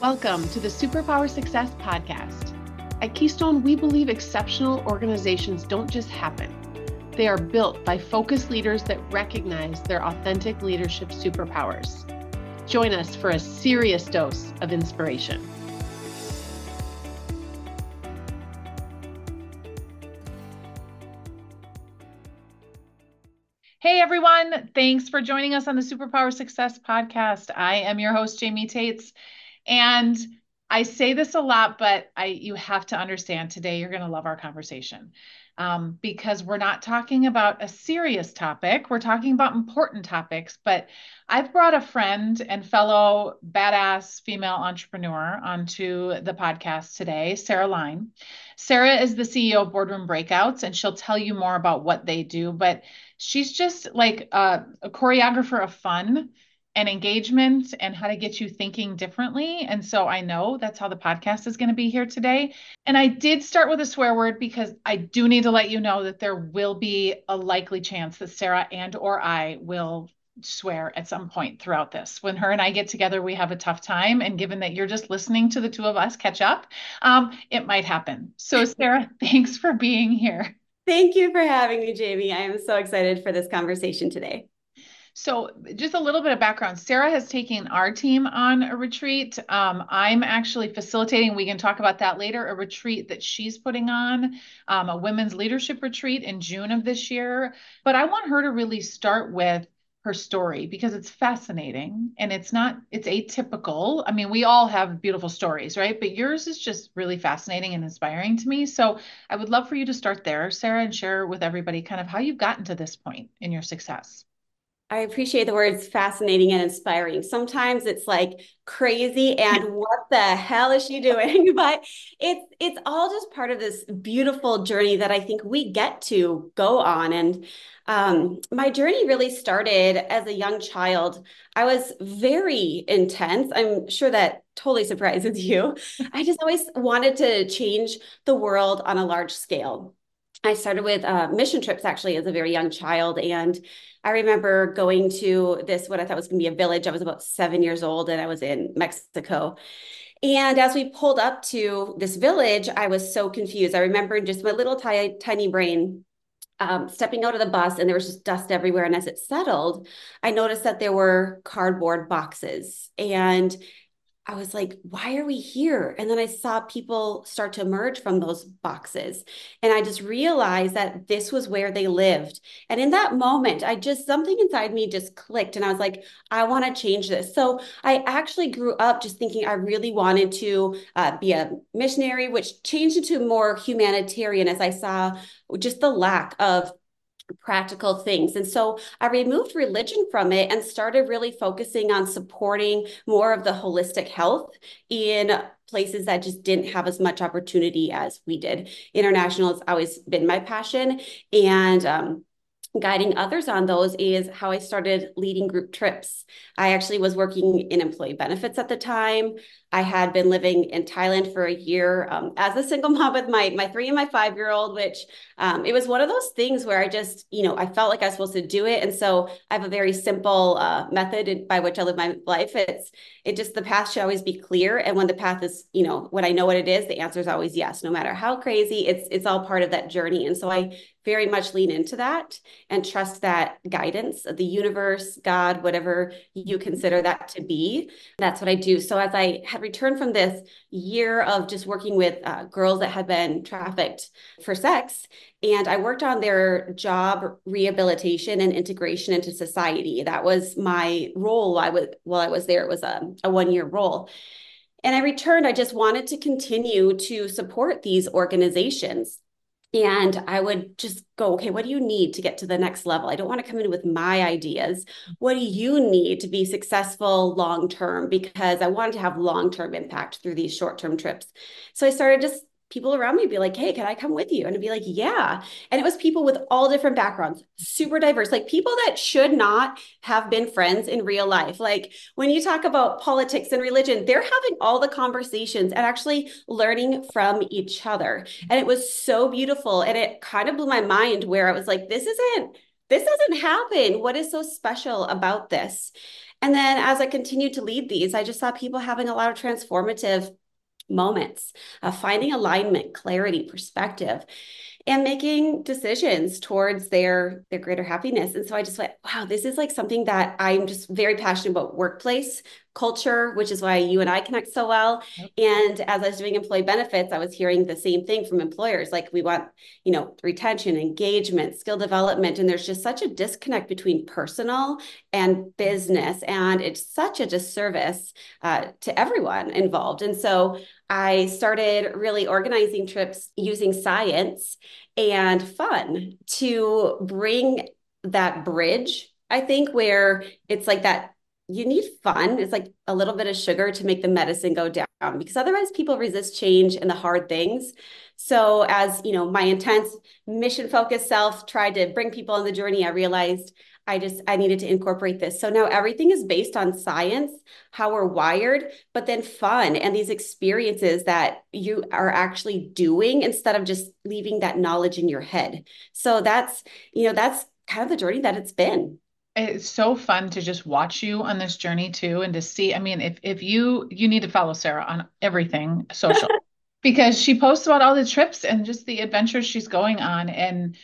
Welcome to the Superpower Success Podcast. At Keystone, we believe exceptional organizations don't just happen, they are built by focused leaders that recognize their authentic leadership superpowers. Join us for a serious dose of inspiration. Hey everyone, thanks for joining us on the Superpower Success Podcast. I am your host, Jaime Tates. And I say this a lot, but I you have to understand today you're going to love our conversation. Um, because we're not talking about a serious topic. We're talking about important topics. But I've brought a friend and fellow badass female entrepreneur onto the podcast today, Sarah Line. Sarah is the CEO of Boredroom Breakouts, and she'll tell you more about what they do. But she's just like a, a choreographer of fun and engagement and how to get you thinking differently. And so I know that's how the podcast is going to be here today. And I did start with a swear word because I do need to let you know that there will be a likely chance that Sarah and or I will swear at some point throughout this. When her and I get together, we have a tough time. And given that you're just listening to the two of us catch up, um, it might happen. So Sarah, thanks for being here. Thank you for having me, Jaime. I am so excited for this conversation today. So, just a little bit of background. Sarah has taken our team on a retreat. Um, I'm actually facilitating, we can talk about that later, a retreat that she's putting on, um, a women's leadership retreat in June of this year. But I want her to really start with her story because it's fascinating and it's not, it's atypical. I mean, we all have beautiful stories, right? But yours is just really fascinating and inspiring to me. So, I would love for you to start there, Sarah, and share with everybody kind of how you've gotten to this point in your success. I appreciate the words fascinating and inspiring. Sometimes it's like crazy and what the hell is she doing? but it's it's all just part of this beautiful journey that I think we get to go on. And um, my journey really started as a young child. I was very intense. I'm sure that totally surprises you. I just always wanted to change the world on a large scale. I started with uh, mission trips actually as a very young child. And I remember going to this, what I thought was going to be a village. I was about seven years old and I was in Mexico. And as we pulled up to this village, I was so confused. I remember just my little tiny, tiny brain um, stepping out of the bus and there was just dust everywhere. And as it settled, I noticed that there were cardboard boxes. And I was like, why are we here? And then I saw people start to emerge from those boxes. And I just realized that this was where they lived. And in that moment, I just, something inside me just clicked. And I was like, I want to change this. So I actually grew up just thinking I really wanted to uh, be a missionary, which changed into more humanitarian as I saw just the lack of practical things. And so I removed religion from it and started really focusing on supporting more of the holistic health in places that just didn't have as much opportunity as we did. International has always been my passion. And um, guiding others on those is how I started leading group trips. I actually was working in employee benefits at the time. I had been living in Thailand for a year um, as a single mom with my my three and my five year old, which um, it was one of those things where I just you know I felt like I was supposed to do it, and so I have a very simple uh, method by which I live my life. It's it just the path should always be clear, and when the path is you know when I know what it is, the answer is always yes, no matter how crazy. It's it's all part of that journey, and so I very much lean into that and trust that guidance of the universe, God, whatever you consider that to be. That's what I do. So as I had returned from this year of just working with uh, girls that had been trafficked for sex, and I worked on their job rehabilitation and integration into society. That was my role. I was while I was there. It was a, a one year role. And I returned, I just wanted to continue to support these organizations and I would just go, okay, what do you need to get to the next level? I don't want to come in with my ideas. What do you need to be successful long term? Because I wanted to have long term impact through these short term trips. So I started just people around me be like, hey, can I come with you? And I'd be like, yeah. And it was people with all different backgrounds, super diverse, like people that should not have been friends in real life. Like when you talk about politics and religion, they're having all the conversations and actually learning from each other. And it was so beautiful. And it kind of blew my mind where I was like, this isn't this doesn't happen. What is so special about this? And then as I continued to lead these, I just saw people having a lot of transformative moments, of finding alignment, clarity, perspective and making decisions towards their their greater happiness. And so i just went wow this is like something that i'm just very passionate about workplace culture which is why you and i connect so well. And as i was doing employee benefits i was hearing the same thing from employers like we want you know retention engagement skill development and there's just such a disconnect between personal and business and it's such a disservice uh, to everyone involved. And so I started really organizing trips using science and fun to bring that bridge, I think, where it's like that you need fun. It's like a little bit of sugar to make the medicine go down because otherwise people resist change and the hard things. So as, you know, my intense mission focused self tried to bring people on the journey, I realized I just I needed to incorporate this. So now everything is based on science, how we're wired, but then fun and these experiences that you are actually doing instead of just leaving that knowledge in your head. So that's, you know, that's kind of the journey that it's been it's so fun to just watch you on this journey too and to see i mean if if you you need to follow sarah on everything social because she posts about all the trips and just the adventures she's going on and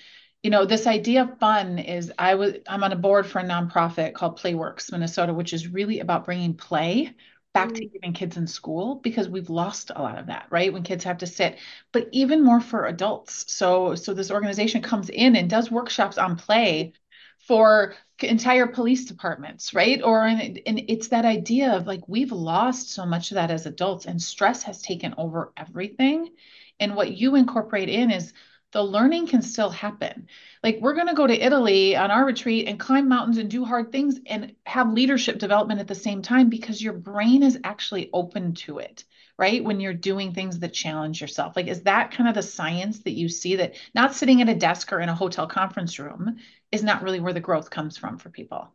you know this idea of fun is i was i'm on a board for a nonprofit called playworks minnesota which is really about bringing play back to mm. giving kids in school because we've lost a lot of that right? When kids have to sit but even more for adults. So so this organization comes in and does workshops on play for entire police departments right? Or and it's that idea of like we've lost so much of that as adults and stress has taken over everything. And what you incorporate in is the learning can still happen. Like we're going to go to Italy on our retreat and climb mountains and do hard things and have leadership development at the same time because your brain is actually open to it, right? When you're doing things that challenge yourself. Like, is that kind of the science that you see that not sitting at a desk or in a hotel conference room is not really where the growth comes from for people?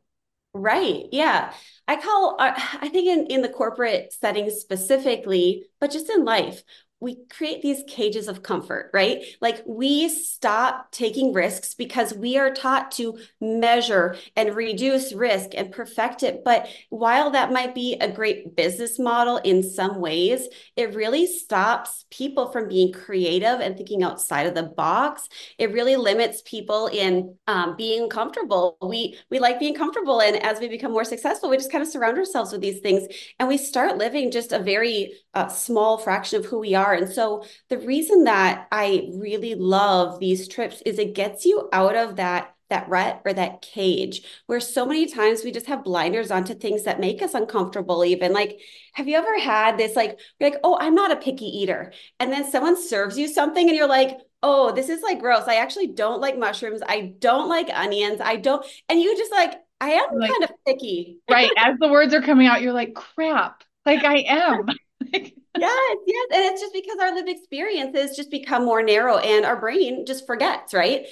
Right. Yeah. I call, uh, I think in, in the corporate setting specifically, but just in life, we create these cages of comfort, right? Like we stop taking risks because we are taught to measure and reduce risk and perfect it. But while that might be a great business model in some ways, it really stops people from being creative and thinking outside of the box. It really limits people in um, being comfortable. We we like being comfortable, and as we become more successful, we just kind of surround ourselves with these things, and we start living just a very uh, small fraction of who we are are. And so the reason that I really love these trips is it gets you out of that that rut or that cage where so many times we just have blinders onto things that make us uncomfortable even. Like have you ever had this like you're like oh i'm not a picky eater. And then someone serves you something and you're like oh this is like gross. I actually don't like mushrooms. I don't like onions. I don't and you just like i am like, kind of picky. Right. As the words are coming out you're like crap. Like i am yes, yes. And it's just because our lived experiences just become more narrow and our brain just forgets, right?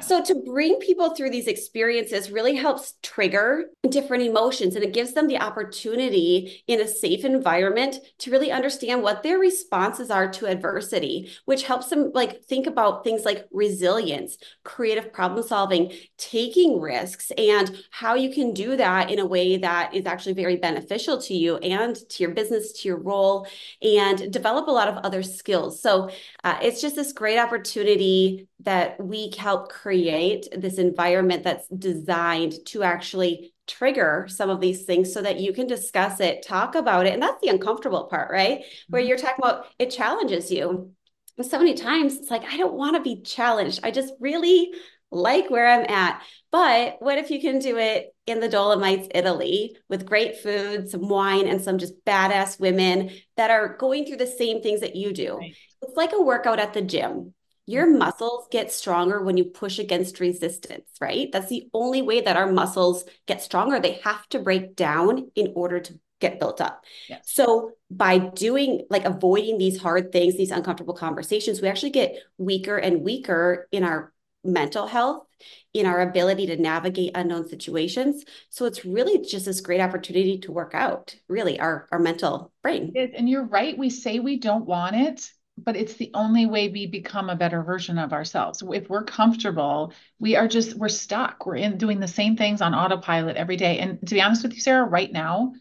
So to bring people through these experiences really helps trigger different emotions and it gives them the opportunity in a safe environment to really understand what their responses are to adversity, which helps them like think about things like resilience, creative problem solving, taking risks and how you can do that in a way that is actually very beneficial to you and to your business, to your role and develop a lot of other skills. So uh, it's just this great opportunity that we help create this environment that's designed to actually trigger some of these things so that you can discuss it, talk about it. And that's the uncomfortable part, right? Mm-hmm. Where you're talking about it challenges you. And so many times it's like, I don't want to be challenged. I just really like where I'm at. But what if you can do it in the Dolomites, Italy, with great food, some wine, and some just badass women that are going through the same things that you do? Right. It's like a workout at the gym. Your mm-hmm. muscles get stronger when you push against resistance, right? That's the only way that our muscles get stronger. They have to break down in order to get built up. Yes. So by doing like avoiding these hard things, these uncomfortable conversations, we actually get weaker and weaker in our mental health, in our ability to navigate unknown situations. So it's really just this great opportunity to work out, really, our, our mental brain. And you're right. We say we don't want it but it's the only way we become a better version of ourselves. If we're comfortable, we are just, we're stuck. We're in doing the same things on autopilot every day. And to be honest with you, Sarah, right now,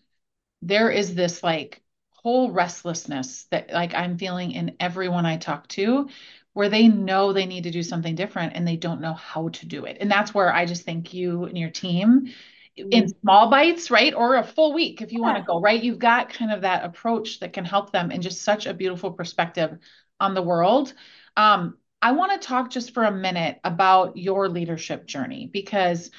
there is this like whole restlessness that like I'm feeling in everyone I talk to where they know they need to do something different and they don't know how to do it. And that's where I just think you and your team in mm-hmm. small bites, right? Or a full week if you yeah. want to go, right? You've got kind of that approach that can help them and just such a beautiful perspective on the world. Um, I want to talk just for a minute about your leadership journey because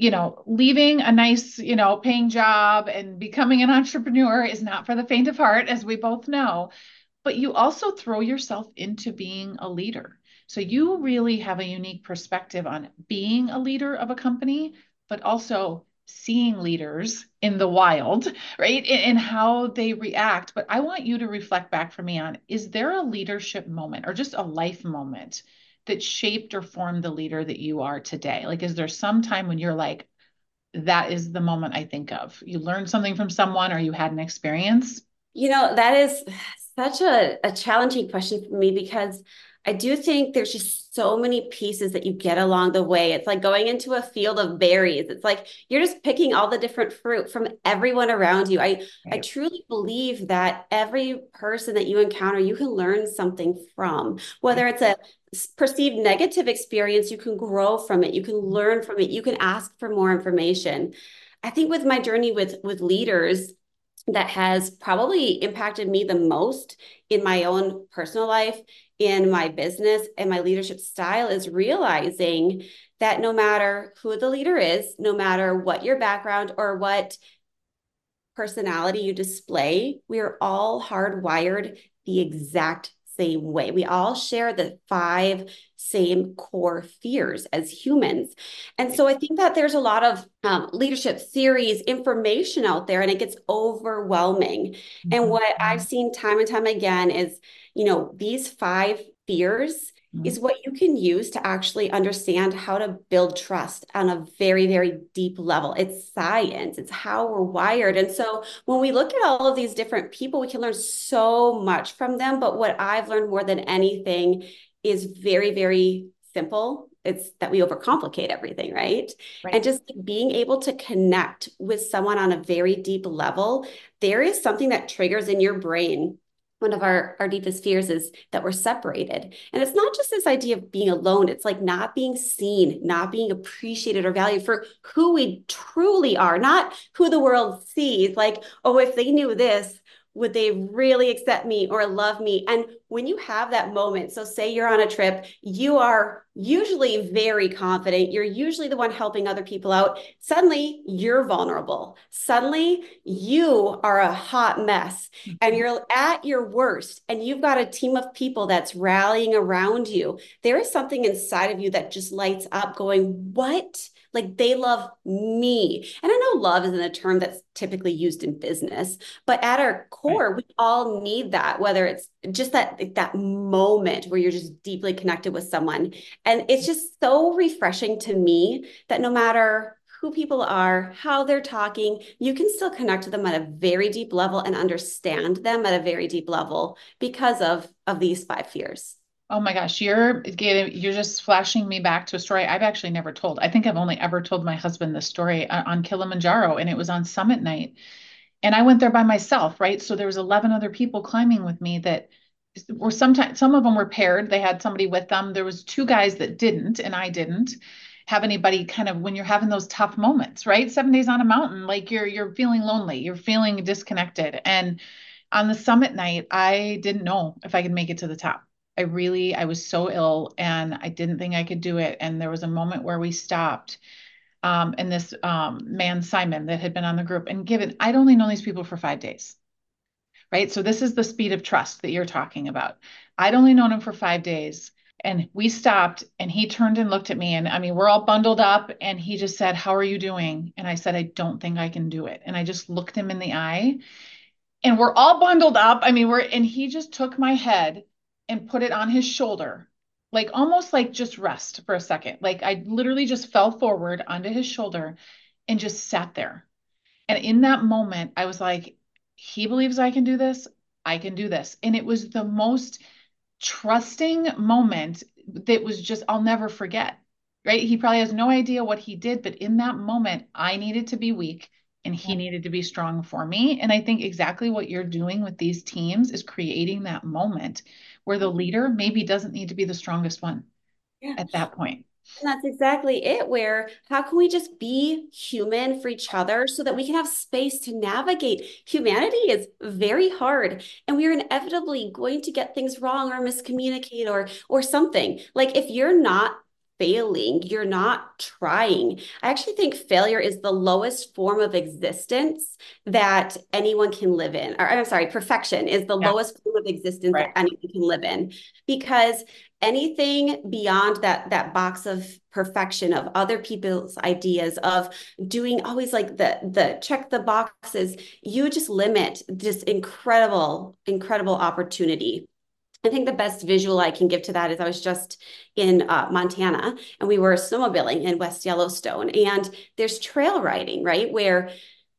you know, leaving a nice, you know, paying job and becoming an entrepreneur is not for the faint of heart, as we both know but you also throw yourself into being a leader. So you really have a unique perspective on being a leader of a company, but also seeing leaders in the wild, right? And how they react. But I want you to reflect back for me on is there a leadership moment or just a life moment that shaped or formed the leader that you are today? Like, is there some time when you're like, that is the moment I think of? You learned something from someone or you had an experience? You know, that is such a, a challenging question for me because I do think there's just so many pieces that you get along the way. It's like going into a field of berries. It's like you're just picking all the different fruit from everyone around you. I right. I truly believe that every person that you encounter, you can learn something from. Whether it's a perceived negative experience, you can grow from it. You can learn from it. You can ask for more information. I think with my journey with with leaders, that has probably impacted me the most in my own personal life, in my business, and my leadership style is realizing that no matter who the leader is, no matter what your background or what personality you display, we are all hardwired the exact same way. We all share the five same core fears as humans. And so I think that there's a lot of um, leadership theories, information out there, and it gets overwhelming. Mm-hmm. And what I've seen time and time again is, you know, these five fears mm-hmm. is what you can use to actually understand how to build trust on a very, very deep level. It's science, it's how we're wired. And so when we look at all of these different people, we can learn so much from them. But what I've learned more than anything is very, very simple. It's that we overcomplicate everything, right? right? And just being able to connect with someone on a very deep level, there is something that triggers in your brain one of our, our deepest fears is that we're separated. And it's not just this idea of being alone, it's like not being seen, not being appreciated or valued for who we truly are, not who the world sees. Like, oh, if they knew this, would they really accept me or love me? And when you have that moment, so say you're on a trip, you are usually very confident, you're usually the one helping other people out. Suddenly, you're vulnerable. Suddenly, you are a hot mess and mm-hmm. you're at your worst, and you've got a team of people that's rallying around you. There is something inside of you that just lights up, going, What? Like they love me. And I know love isn't a term that's typically used in business, but at our core, right. we all need that, whether it's just that that moment where you're just deeply connected with someone. And it's just so refreshing to me that no matter who people are, how they're talking, you can still connect to them at a very deep level and understand them at a very deep level because of of these five fears. Oh my gosh, you're getting, you're just flashing me back to a story I've actually never told. I think I've only ever told my husband this story uh, on Kilimanjaro, and it was on summit night. And I went there by myself, right? So there was 11 other people climbing with me that were sometimes some of them were paired. They had somebody with them. There was two guys that didn't, and I didn't have anybody kind of when you're having those tough moments, right? Seven days on a mountain, like you're you're feeling lonely, you're feeling disconnected. And on the summit night, I didn't know if I could make it to the top I really, I was so ill and I didn't think I could do it. And there was a moment where we stopped. Um, and this um, man, Simon, that had been on the group and given, I'd only known these people for five days. Right. So this is the speed of trust that you're talking about. I'd only known him for five days. And we stopped and he turned and looked at me. And I mean, we're all bundled up. And he just said, How are you doing? And I said, I don't think I can do it. And I just looked him in the eye. And we're all bundled up. I mean, we're, and he just took my head and put it on his shoulder, like almost like just rest for a second. Like I literally just fell forward onto his shoulder and just sat there. And in that moment, I was like, he believes I can do this. I can do this. And it was the most trusting moment that was just, I'll never forget, right? He probably has no idea what he did, but in that moment, I needed to be weak and he needed to be strong for me. And I think exactly what you're doing with these teams is creating that moment where the leader maybe doesn't need to be the strongest one yeah. at that point. And that's exactly it. Where how can we just be human for each other so that we can have space to navigate? Humanity is very hard, and we are inevitably going to get things wrong or miscommunicate or or something. Like if you're not failing, you're not trying. I actually think failure is the lowest form of existence that anyone can live in. Or I'm sorry, perfection is the yeah. lowest form of existence right. that anyone can live in because anything beyond that that box of perfection of other people's ideas of doing always like the the check the boxes you just limit this incredible incredible opportunity I think the best visual I can give to that is I was just in uh, Montana and we were snowmobiling in West Yellowstone and there's trail riding, right? Where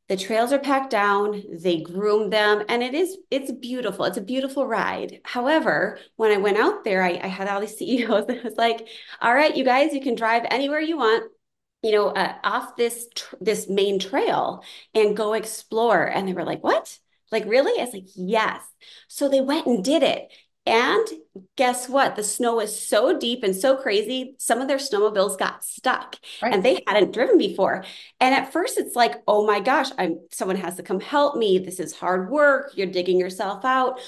the trails are packed down, they groom them, and it is, it's beautiful. It's a beautiful ride. However, when I went out there, I, I had all these CEOs that was like, all right, you guys, you can drive anywhere you want you know, uh, off this tr- this main trail and go explore. And they were like, "What? Like really?" I was like, "Yes." So they went and did it. And guess what? The snow was so deep and so crazy, some of their snowmobiles got stuck right. and they hadn't driven before. And at first it's like, oh my gosh, I'm someone has to come help me. This is hard work. You're digging yourself out.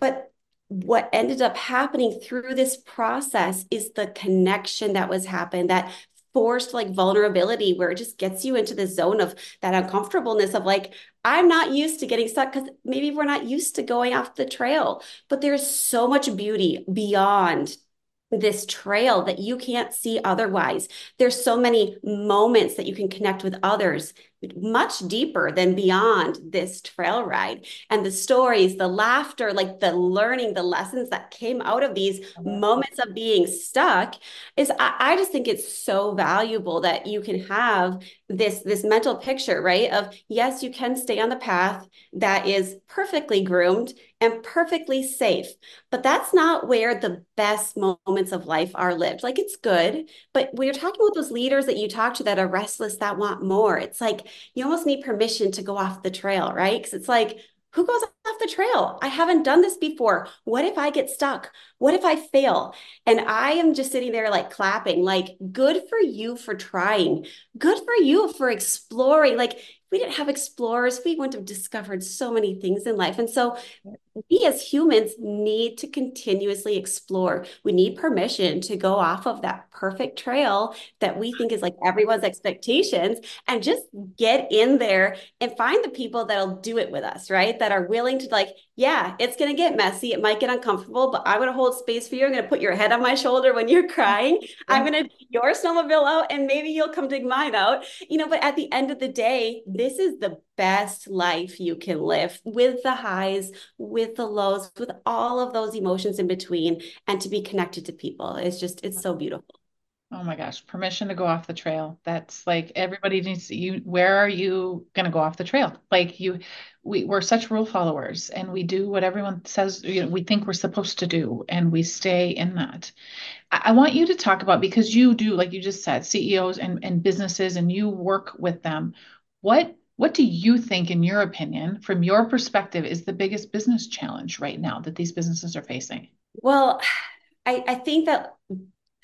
But what ended up happening through this process is the connection that was happened that forced like vulnerability where it just gets you into the zone of that uncomfortableness of like i'm not used to getting stuck because maybe we're not used to going off the trail. But there's so much beauty beyond this trail that you can't see otherwise. There's so many moments that you can connect with others much deeper than beyond this trail ride. And the stories the laughter like the learning the lessons that came out of these mm-hmm. moments of being stuck is I, I, just think it's so valuable that you can have this this mental picture right of yes you can stay on the path that is perfectly groomed and perfectly safe but that's not where the best moments of life are lived. Like it's good but when you're talking about those leaders that you talk to that are restless that want more it's like you almost need permission to go off the trail, right? Because it's like, who goes off the trail? I haven't done this before. What if I get stuck? What if I fail? And I am just sitting there like clapping, like, good for you for trying. Good for you for exploring. Like, we didn't have explorers, we wouldn't have discovered so many things in life. And so we as humans need to continuously explore. We need permission to go off of that perfect trail that we think is like everyone's expectations and just get in there and find the people that'll do it with us, right? That are willing to like, yeah, it's going to get messy. It might get uncomfortable, but I'm going to hold space for you. I'm going to put your head on my shoulder when you're crying. I'm going to your snowmobile out and maybe you'll come dig mine out. You know, but at the end of the day, this is the best life you can live with the highs, with the lows, with all of those emotions in between and to be connected to people. It's just it's so beautiful. Oh my gosh, permission to go off the trail. That's like everybody needs to you where are you gonna go off the trail? Like you we, we're such rule followers and we do what everyone says you know we think we're supposed to do and we stay in that. I, I want you to talk about because you do, like you just said, CEOs and, and businesses and you work with them. What what do you think, in your opinion, from your perspective, is the biggest business challenge right now that these businesses are facing? Well, I, I think that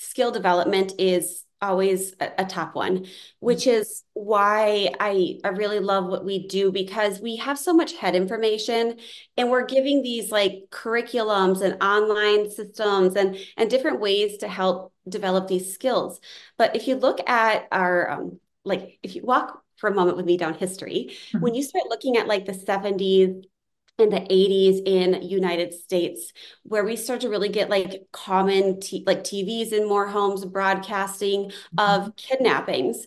skill development is always a, a, top one, which mm-hmm. is why I, I really love what we do because we have so much head information and we're giving these like curriculums and online systems and, and different ways to help develop these skills. But if you look at our, um, like if you walk for a moment with me down history, mm-hmm. when you start looking at like the 70s, in the 80s in United States where we start to really get like common t- like TVs in more homes broadcasting mm-hmm. of kidnappings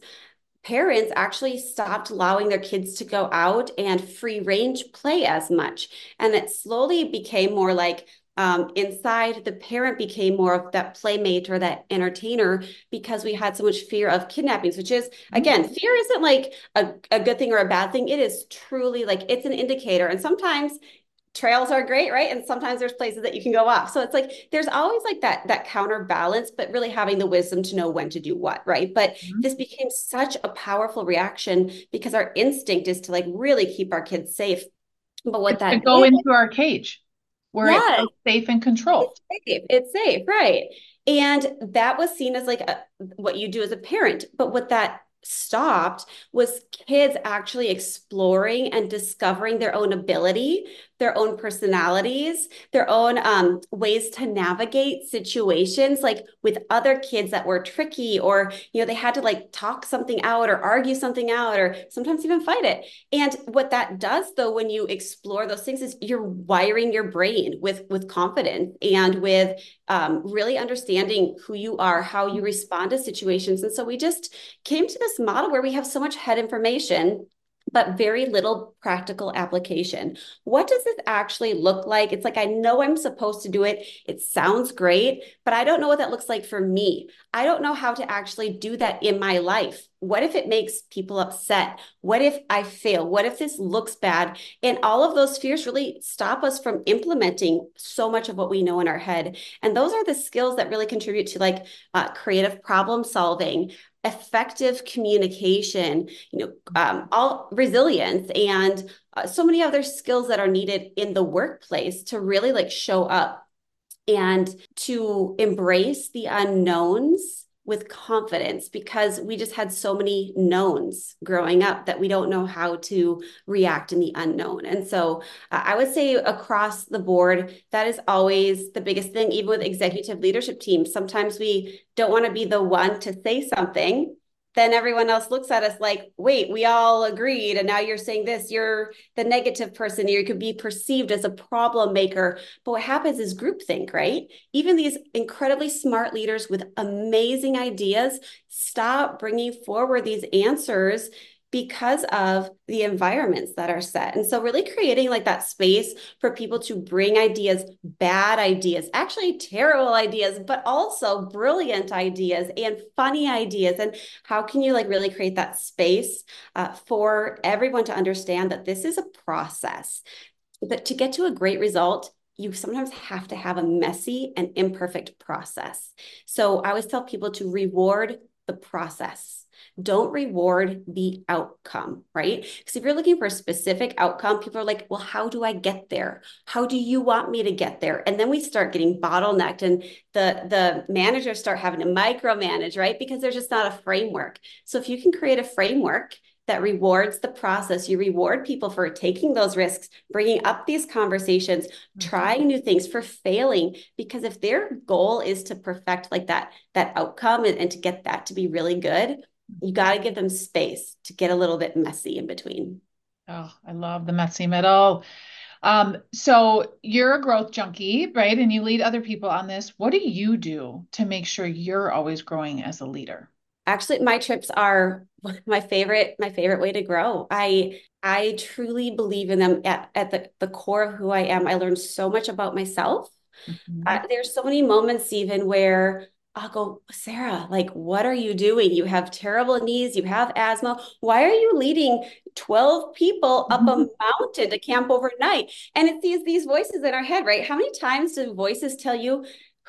parents actually stopped allowing their kids to go out and free range play as much and it slowly became more like um, inside the parent became more of that playmate or that entertainer because we had so much fear of kidnappings which is mm-hmm. again fear isn't like a, a good thing or a bad thing it is truly like it's an indicator and sometimes trails are great, right? And sometimes there's places that you can go off. So it's like there's always like that that counterbalance, but really having the wisdom to know when to do what, right? But mm-hmm. this became such a powerful reaction because our instinct is to like really keep our kids safe. But what it's that go is, into our cage where yes, it's safe and controlled. It's safe. It's safe, right? And that was seen as like a, what you do as a parent. But what that stopped was kids actually exploring and discovering their own ability their own personalities, their own um, ways to navigate situations, like with other kids that were tricky, or you know they had to like talk something out or argue something out, or sometimes even fight it. And what that does, though, when you explore those things, is you're wiring your brain with with confidence and with um, really understanding who you are, how you respond to situations. And so we just came to this model where we have so much head information but very little practical application. What does this actually look like? It's like, I know I'm supposed to do it. It sounds great, but I don't know what that looks like for me. I don't know how to actually do that in my life. What if it makes people upset? What if I fail? What if this looks bad? And all of those fears really stop us from implementing so much of what we know in our head. And those are the skills that really contribute to like uh, creative problem solving, effective communication, you know, um, all resilience and uh, so many other skills that are needed in the workplace to really like show up and to embrace the unknowns with confidence because we just had so many knowns growing up that we don't know how to react in the unknown. And so uh, I would say across the board, that is always the biggest thing, even with executive leadership teams. Sometimes we don't want to be the one to say something then everyone else looks at us like, wait, we all agreed. And now you're saying this, you're the negative person. You could be perceived as a problem maker. But what happens is groupthink, right? Even these incredibly smart leaders with amazing ideas stop bringing forward these answers because of the environments that are set. And so, really creating like that space for people to bring ideas, bad ideas, actually terrible ideas, but also brilliant ideas and funny ideas. And how can you like really create that space uh, for everyone to understand that this is a process? But to get to a great result, you sometimes have to have a messy and imperfect process. So I always tell people to reward the process don't reward the outcome, right? Because if you're looking for a specific outcome, people are like, well, how do I get there? How do you want me to get there? And then we start getting bottlenecked and the, the managers start having to micromanage, right? Because there's just not a framework. So if you can create a framework that rewards the process. You reward people for taking those risks, bringing up these conversations, mm-hmm. trying new things, for failing. Because if their goal is to perfect like that that outcome and, and to get that to be really good, you got to give them space to get a little bit messy in between. Oh, I love the messy middle. Um, so you're a growth junkie, right? And you lead other people on this. What do you do to make sure you're always growing as a leader? Actually, my trips are my favorite, my favorite way to grow. I I truly believe in them at, at the, the core of who I am. I learned so much about myself. Mm-hmm. Uh, there's so many moments even where I'll go, Sarah, like, what are you doing? You have terrible knees, you have asthma. Why are you leading 12 people up a mountain to camp overnight? And it's these, these voices in our head, right? How many times do voices tell you,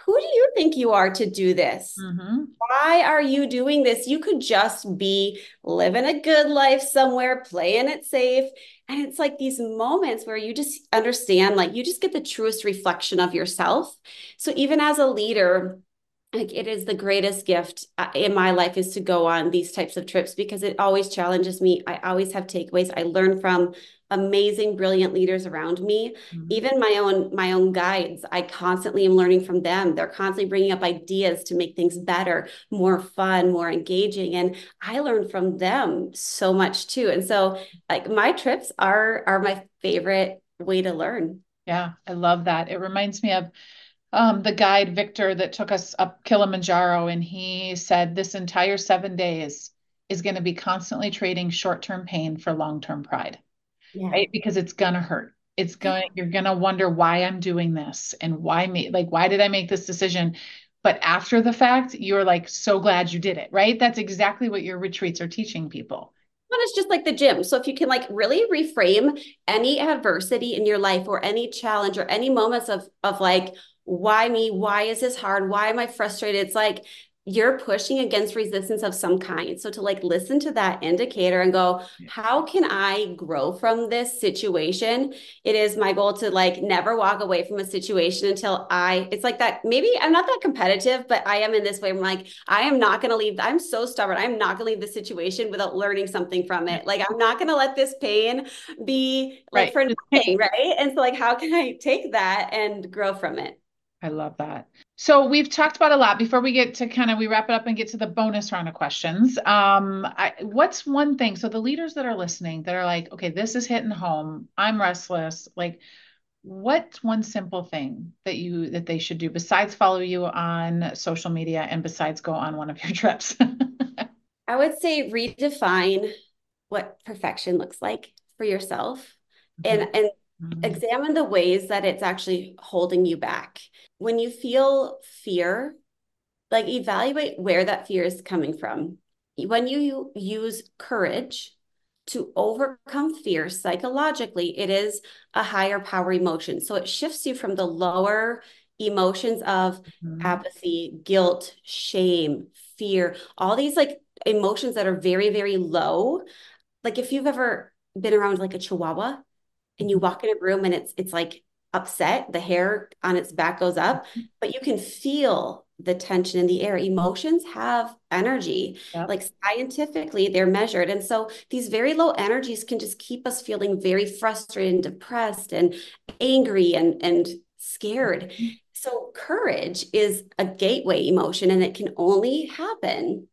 who do you think you are to do this? Mm-hmm. Why are you doing this? You could just be living a good life somewhere, playing it safe. And it's like these moments where you just understand, like, you just get the truest reflection of yourself. So, even as a leader, like it is the greatest gift uh, in my life is to go on these types of trips because it always challenges me. I always have takeaways. I learn from amazing brilliant leaders around me. Mm-hmm. even my own my own guides i constantly am learning from them. They're constantly bringing up ideas to make things better more fun more engaging and i learn from them so much too. And so like my trips are are my favorite way to learn. Yeah i love that. It reminds me of um, the guide Victor that took us up Kilimanjaro, and he said this entire seven days is going to be constantly trading short-term pain for long-term pride, yeah. right? Because it's gonna hurt. It's going. You're gonna wonder why I'm doing this and why me. Like, why did I make this decision? But after the fact, you're like so glad you did it, right? That's exactly what your retreats are teaching people. one it's just like the gym. So if you can like really reframe any adversity in your life or any challenge or any moments of of like why me? Why is this hard? Why am I frustrated? It's like you're pushing against resistance of some kind. So to like listen to that indicator and go, how can I grow from this situation? It is my goal to like never walk away from a situation until I, it's like that. Maybe I'm not that competitive, but I am in this way. I'm like, I am not going to leave. I'm so stubborn. I'm not going to leave the situation without learning something from it. Like, I'm not going to let this pain be like right. for nothing. Right. And so, like, how can I take that and grow from it? I love that. So we've talked about a lot before we get to kind of we wrap it up and get to the bonus round of questions. Um, I, what's one thing? So the leaders that are listening that are like, okay, this is hitting home. I'm restless. Like, what's one simple thing that you that they should do besides follow you on social media and besides go on one of your trips? I would say redefine what perfection looks like for yourself, mm-hmm. and and Mm-hmm. Examine the ways that it's actually holding you back. When you feel fear, like evaluate where that fear is coming from. When you use courage to overcome fear psychologically, it is a higher power emotion. So it shifts you from the lower emotions of mm-hmm. apathy, guilt, shame, fear, all these like emotions that are very, very low. Like if you've ever been around like a chihuahua, and you walk in a room and it's it's like upset the hair on its back goes up mm-hmm. but you can feel the tension in the air emotions have energy yep. like scientifically they're measured and so these very low energies can just keep us feeling very frustrated and depressed and angry and and scared mm-hmm. so courage is a gateway emotion and it can only happen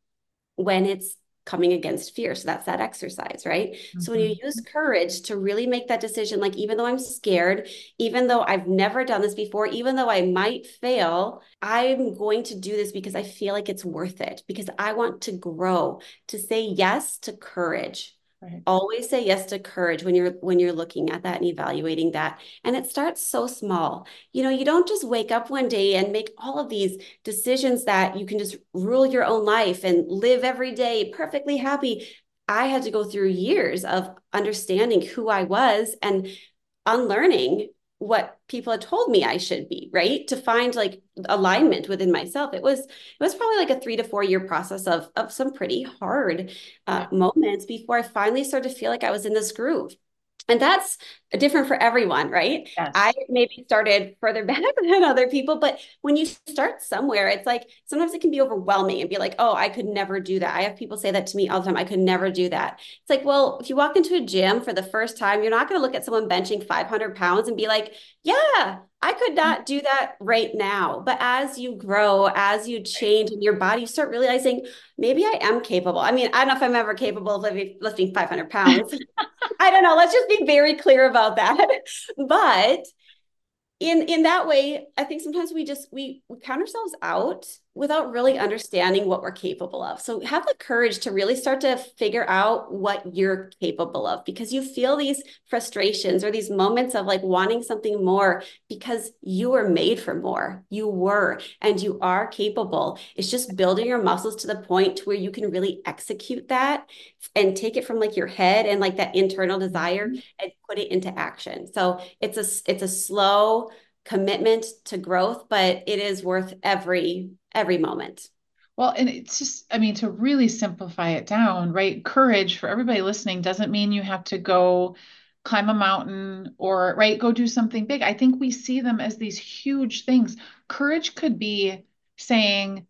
when it's coming against fear. So that's that exercise, right? Mm-hmm. So when you mm-hmm. use courage to really make that decision, like even though I'm scared, even though I've never done this before, even though I might fail, I'm going to do this because I feel like it's worth it, because I want to grow, to say yes to courage. Right. Always say yes to courage when you're when you're looking at that and evaluating that. And it starts so small. You know, you don't just wake up one day and make all of these decisions that you can just rule your own life and live every day perfectly happy. I had to go through years of understanding who I was and unlearning what people had told me I should be, right? To find like alignment within myself. It was it was probably like a 3 to 4 year process of of some pretty hard uh, yeah. moments before I finally started to feel like I was in this groove and that's different for everyone right? Yes. i maybe started further back than other people but when you start somewhere it's like sometimes it can be overwhelming and be like oh i could never do that. I have people say that to me all the time i could never do that. It's like well if you walk into a gym for the first time you're not going to look at someone benching 500 pounds and be like yeah I could mm. not do that right now. But as you grow, as you change in your body, you start realizing maybe I am capable. I mean, I don't know if I'm ever capable of lifting 500 pounds. I don't know. Let's just be very clear about that. But in in that way i think sometimes we just we, we count ourselves out without really understanding what we're capable of. So have the courage to really start to figure out what you're capable of because you feel these frustrations or these moments of like wanting something more because you were made for more. You were and you are capable. It's just building your muscles to the point where you can really execute that and take it from like your head and like that internal desire mm-hmm. and put it into action. So it's a it's a slow commitment to growth, but it is worth every every moment. Well, and it's just, I mean, to really simplify it down, right? Courage for everybody listening doesn't mean you have to go climb a mountain or, right, go do something big. I think we see them as these huge things. Courage could be saying,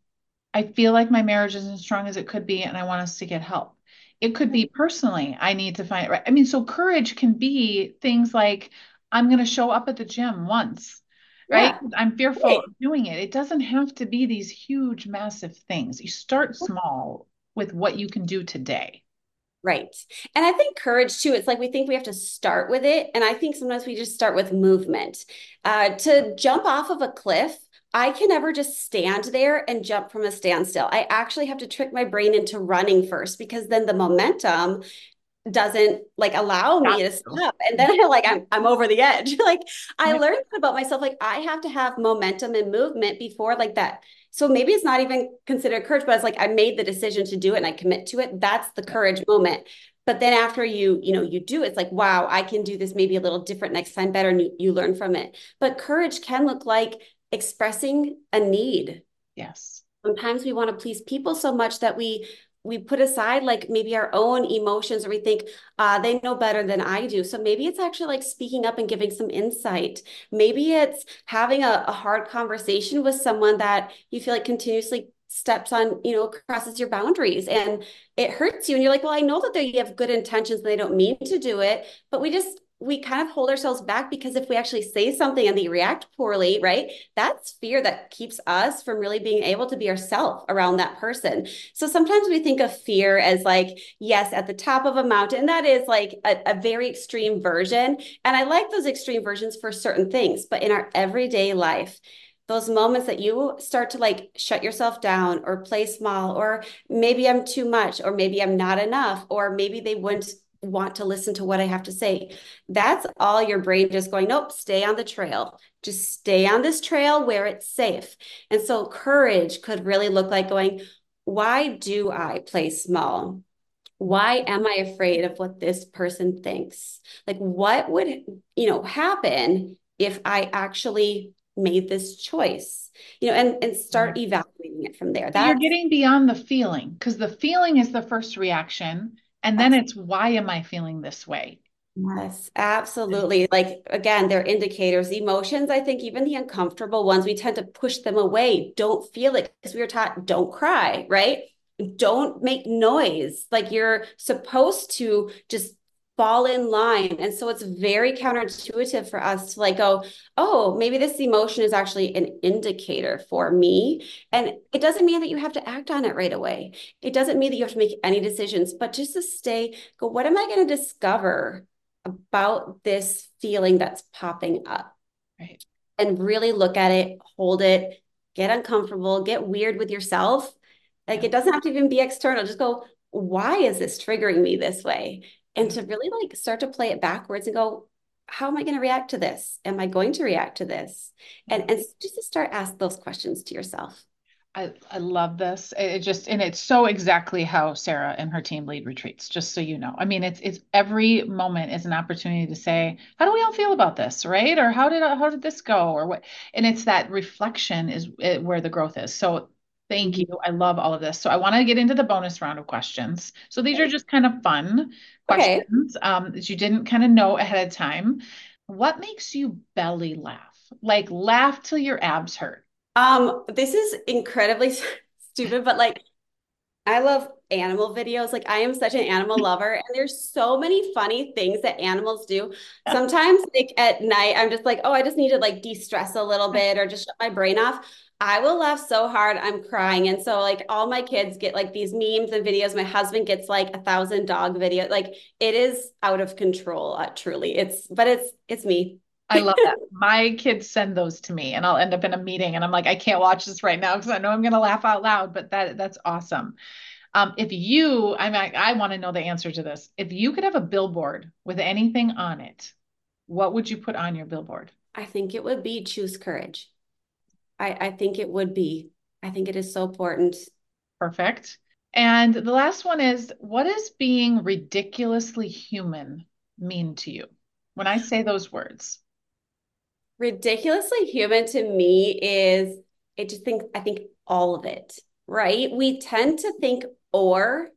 I feel like my marriage isn't as strong as it could be, and I want us to get help. It could be personally, I need to find, right? I mean, so courage can be things like, I'm going to show up at the gym once right? Yeah. I'm fearful right. of doing it. It doesn't have to be these huge, massive things. You start small with what you can do today. Right. And I think courage too, it's like we think we have to start with it. And I think sometimes we just start with movement. Uh, to jump off of a cliff, I can never just stand there and jump from a standstill. I actually have to trick my brain into running first because then the momentum doesn't like allow me to stop and then I like I'm I'm over the edge. Like I learned about myself like I have to have momentum and movement before like that. So maybe it's not even considered courage but it's like I made the decision to do it and I commit to it. That's the courage moment. But then after you you know you do it's like wow i can do this maybe a little different next time better and you, you learn from it. But courage can look like expressing a need. Yes. Sometimes we want to please people so much that we we put aside like maybe our own emotions or we think uh, they know better than I do. So maybe it's actually like speaking up and giving some insight. Maybe it's having a, a hard conversation with someone that you feel like continuously steps on, you know, crosses your boundaries and it hurts you. And you're like, well, I know that they have good intentions and they don't mean to do it, but we just we kind of hold ourselves back because if we actually say something and they react poorly, right? That's fear that keeps us from really being able to be ourselves around that person. So sometimes we think of fear as like, yes, at the top of a mountain. That is like a, a very extreme version. And I like those extreme versions for certain things. But in our everyday life, those moments that you start to like shut yourself down or play small, or maybe I'm too much, or maybe I'm not enough, or maybe they wouldn't want to listen to what I have to say. That's all your brain just going, nope, stay on the trail. Just stay on this trail where it's safe. And so courage could really look like going, why do I play small? Why am I afraid of what this person thinks? Like what would, you know, happen if I actually made this choice? You know, and and start mm-hmm. evaluating it from there. That You're getting beyond the feeling because the feeling is the first reaction and then it's why am I feeling this way? Yes, absolutely. Like again, they're indicators. Emotions, I think even the uncomfortable ones, we tend to push them away. Don't feel it because we were taught don't cry, right? Don't make noise. Like you're supposed to just fall in line. And so it's very counterintuitive for us to like go, oh, maybe this emotion is actually an indicator for me. And it doesn't mean that you have to act on it right away. It doesn't mean that you have to make any decisions, but just to stay, go, what am I going to discover about this feeling that's popping up? Right. And really look at it, hold it, get uncomfortable, get weird with yourself. Like it doesn't have to even be external. Just go, why is this triggering me this way? And mm. to really like start to play it backwards and go how am i going to react to this am i going to react to this and mm. and just to start ask those questions to yourself I, I love this. It just and it's so exactly how Sarah and her team lead retreats. Just so you know, I mean, it's it's every moment is an opportunity to say, how do we all feel about this, right? Or how did how did this go, or what? And it's that reflection is eh, where the growth is. So Thank mm-hmm. you. I love all of this. So I want to get into the bonus round of questions. So these are just kind of fun questions okay. um, that you didn't kind of know ahead of time. What makes you belly laugh? Like laugh till your abs hurt. Um, this is incredibly stupid, but like I love animal videos. Like I am such an animal lover, and there's so many funny things that animals do. Sometimes, like at night, I'm just like, oh, I just need to like de-stress a little bit or just shut my brain off. I will laugh so hard I'm crying. And so like all my kids get like these memes and videos. My husband gets like a thousand dog videos. Like it is out of control, uh, truly. It's but it's it's me. I love that. My kids send those to me and I'll end up in a meeting and I'm like, I can't watch this right now because I know I'm gonna laugh out loud, but that that's awesome. Um, if you, I mean, I, I want to know the answer to this. If you could have a billboard with anything on it, what would you put on your billboard? I think it would be choose courage. I, I think it would be. I think it is so important. Perfect. And the last one is what does being ridiculously human mean to you? When I say those words, ridiculously human to me is it just think I think all of it, right? We tend to think or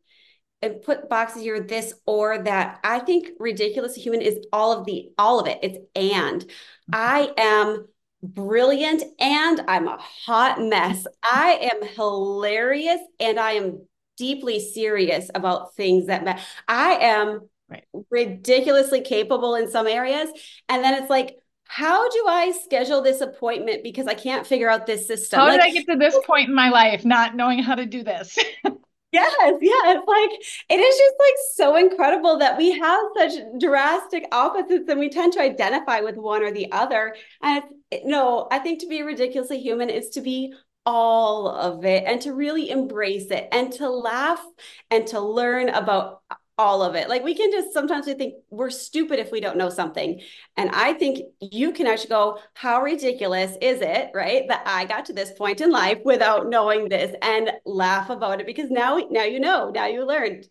and put boxes here this or that. I think ridiculously human is all of the all of it. It's and mm-hmm. I am brilliant and I'm a hot mess. I am hilarious and I am deeply serious about things that matter. I am right. ridiculously capable in some areas. And then it's like, how do I schedule this appointment because I can't figure out this system? How like, did I get to this point in my life not knowing how to do this? Yes, yes. Like it is just like so incredible that we have such drastic opposites and we tend to identify with one or the other. And no, I think to be ridiculously human is to be all of it and to really embrace it and to laugh and to learn about all of it. Like we can just sometimes we think we're stupid if we don't know something. And I think you can actually go, how ridiculous is it, right? That I got to this point in life without knowing this and laugh about it because now now you know, now you learned.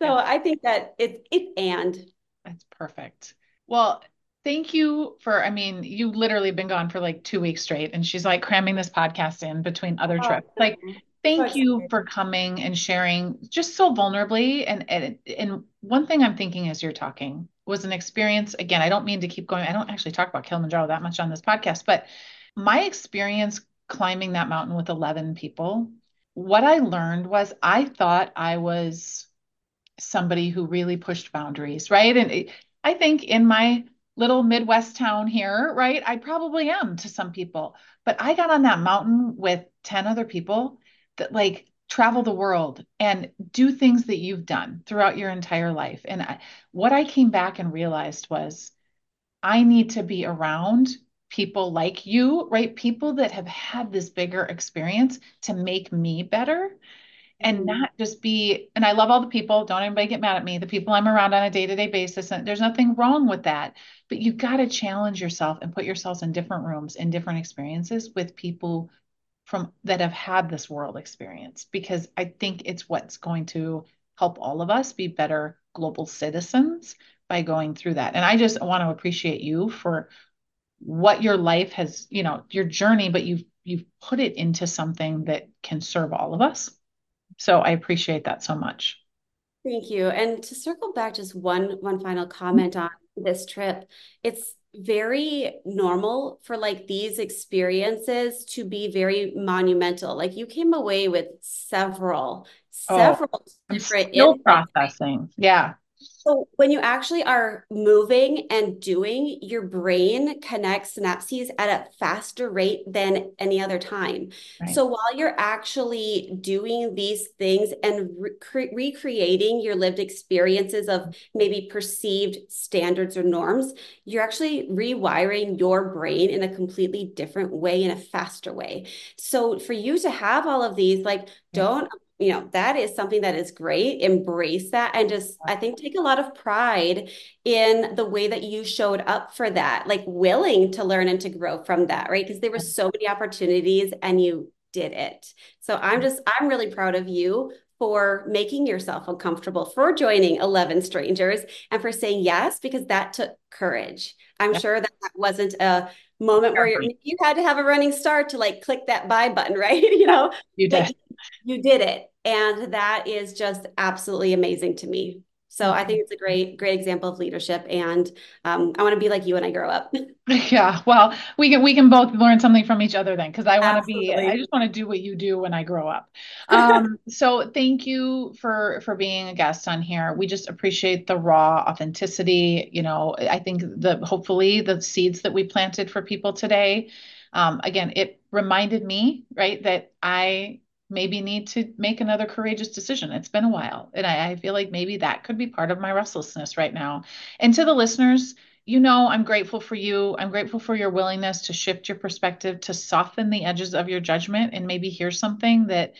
So I think that it's it and that's perfect. Well, thank you for, I mean, you literally been gone for like two weeks straight, and she's like cramming this podcast in between other oh, trips. Like, thank you for coming and sharing just so vulnerably. And, and and one thing I'm thinking as you're talking was an experience. Again, I don't mean to keep going. I don't actually talk about Kilimanjaro that much on this podcast, but my experience climbing that mountain with 11 people, what I learned was I thought I was somebody who really pushed boundaries, right? And it, I think in my little Midwest town here, right, I probably am to some people, but I got on that mountain with 10 other people that like travel the world and do things that you've done throughout your entire life. And I, what I came back and realized was I need to be around people like you, right? People that have had this bigger experience to make me better and mm-hmm. not just be and i love all the people don't anybody get mad at me the people i'm around on a day-to-day basis and there's nothing wrong with that but you got to challenge yourself and put yourselves in different rooms in different experiences with people from that have had this world experience because i think it's what's going to help all of us be better global citizens by going through that and i just want to appreciate you for what your life has you know your journey but you've you've put it into something that can serve all of us so I appreciate that so much. Thank you. And to circle back just one one final comment on this trip, it's very normal for like these experiences to be very monumental. Like you came away with several, oh, several different still processing. Yeah. So when you actually are moving and doing, your brain connects synapses at a faster rate than any other time. Right. So while you're actually doing these things and re- recreating your lived experiences of maybe perceived standards or norms, you're actually rewiring your brain in a completely different way, in a faster way. So for you to have all of these, like, don't you know that is something that is great. Embrace that and just i think take a lot of pride in the way that you showed up for that like willing to learn and to grow from that right? Because there were so many opportunities and you did it. So i'm just i'm really proud of you for making yourself uncomfortable for joining 11 strangers and for saying yes because that took courage. I'm sure that that wasn't a moment where you had to have a running start to like click that buy button right? You know? You did. you did it and that is just absolutely amazing to me. So I think it's a great, great example of leadership. And um, I want to be like you when I grow up. yeah. Well, we can we can both learn something from each other then, because I want to be. I just want to do what you do when I grow up. Um, so thank you for for being a guest on here. We just appreciate the raw authenticity. You know, I think the hopefully the seeds that we planted for people today. Um, again, it reminded me right that I maybe need to make another courageous decision. It's been a while. And I, I, feel like maybe that could be part of my restlessness right now. And to the listeners, you know, I'm grateful for you. I'm grateful for your willingness to shift your perspective, to soften the edges of your judgment, and maybe hear something that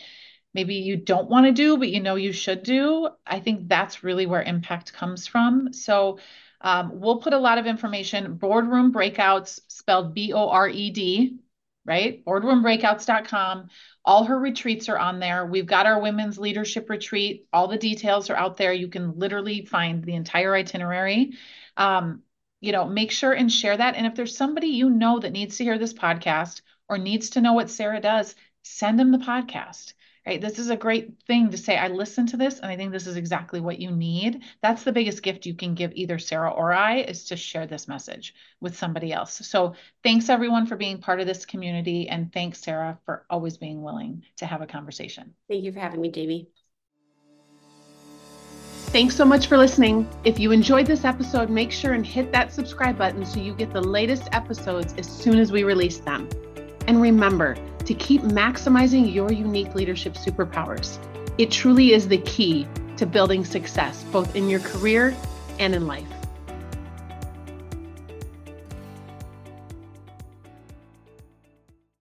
maybe you don't want to do, but you know you should do. I think that's really where impact comes from. So, um, we'll put a lot of information, Boredroom Breakouts, spelled B O R E D, right? Boredroombreakouts.com. All her retreats are on there. We've got our women's leadership retreat. All the details are out there. You can literally find the entire itinerary. Um, you know, make sure and share that. And if there's somebody you know that needs to hear this podcast or needs to know what Sarah does, send them the podcast right? This is a great thing to say. I listened to this and I think this is exactly what you need. That's the biggest gift you can give either Sarah or I is to share this message with somebody else. So thanks everyone for being part of this community. And thanks, Sarah, for always being willing to have a conversation. Thank you for having me, Jaime. Thanks so much for listening. If you enjoyed this episode, make sure and hit that subscribe button so you get the latest episodes as soon as we release them. And remember, to keep maximizing your unique leadership superpowers. It truly is the key to building success, both in your career and in life.